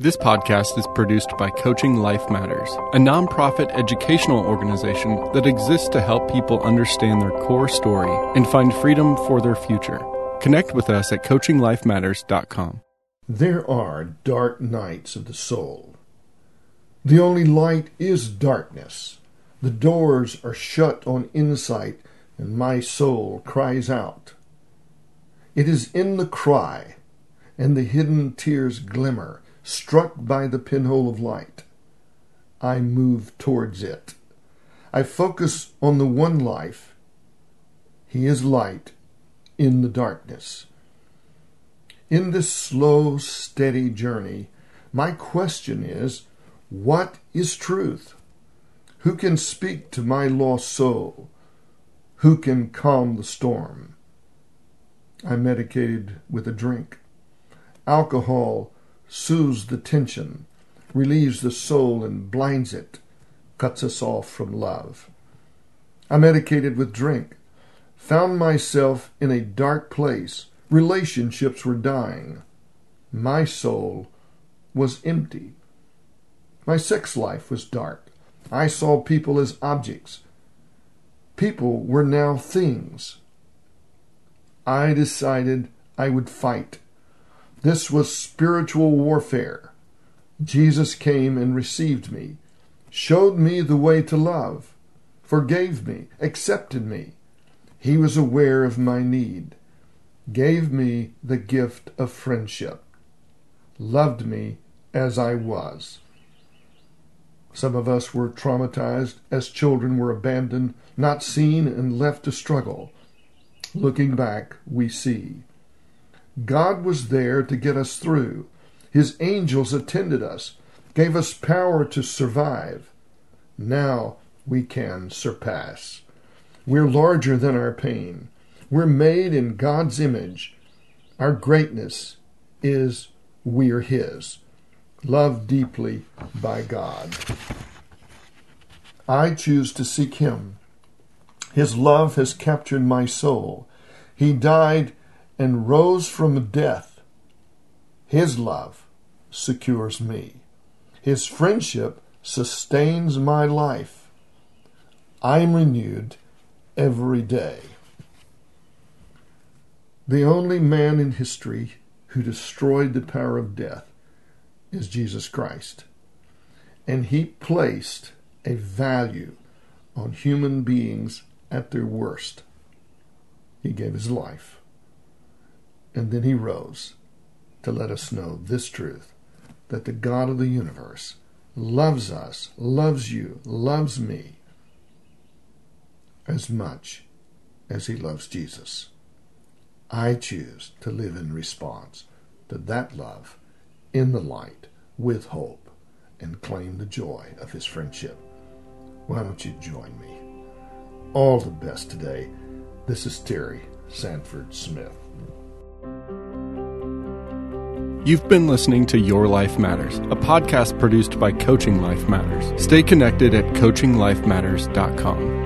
This podcast is produced by Coaching Life Matters, a nonprofit educational organization that exists to help people understand their core story and find freedom for their future. Connect with us at coachinglifematters.com. There are dark nights of the soul. The only light is darkness. The doors are shut on insight, and my soul cries out. It is in the cry, and the hidden tears glimmer, struck by the pinhole of light. I move towards it. I focus on the one life. He is light in the darkness. In this slow, steady journey, my question is what is truth? Who can speak to my lost soul? Who can calm the storm? I'm medicated with a drink. Alcohol soothes the tension, relieves the soul and blinds it, cuts us off from love. I medicated with drink, found myself in a dark place Relationships were dying. My soul was empty. My sex life was dark. I saw people as objects. People were now things. I decided I would fight. This was spiritual warfare. Jesus came and received me, showed me the way to love, forgave me, accepted me. He was aware of my need gave me the gift of friendship, loved me as I was. Some of us were traumatized as children were abandoned, not seen, and left to struggle. Looking back, we see. God was there to get us through. His angels attended us, gave us power to survive. Now we can surpass. We're larger than our pain. We're made in God's image. Our greatness is we're His, loved deeply by God. I choose to seek Him. His love has captured my soul. He died and rose from death. His love secures me. His friendship sustains my life. I am renewed every day. The only man in history who destroyed the power of death is Jesus Christ. And he placed a value on human beings at their worst. He gave his life. And then he rose to let us know this truth that the God of the universe loves us, loves you, loves me as much as he loves Jesus. I choose to live in response to that love in the light with hope and claim the joy of his friendship. Why don't you join me? All the best today. This is Terry Sanford Smith. You've been listening to Your Life Matters, a podcast produced by Coaching Life Matters. Stay connected at coachinglifematters.com.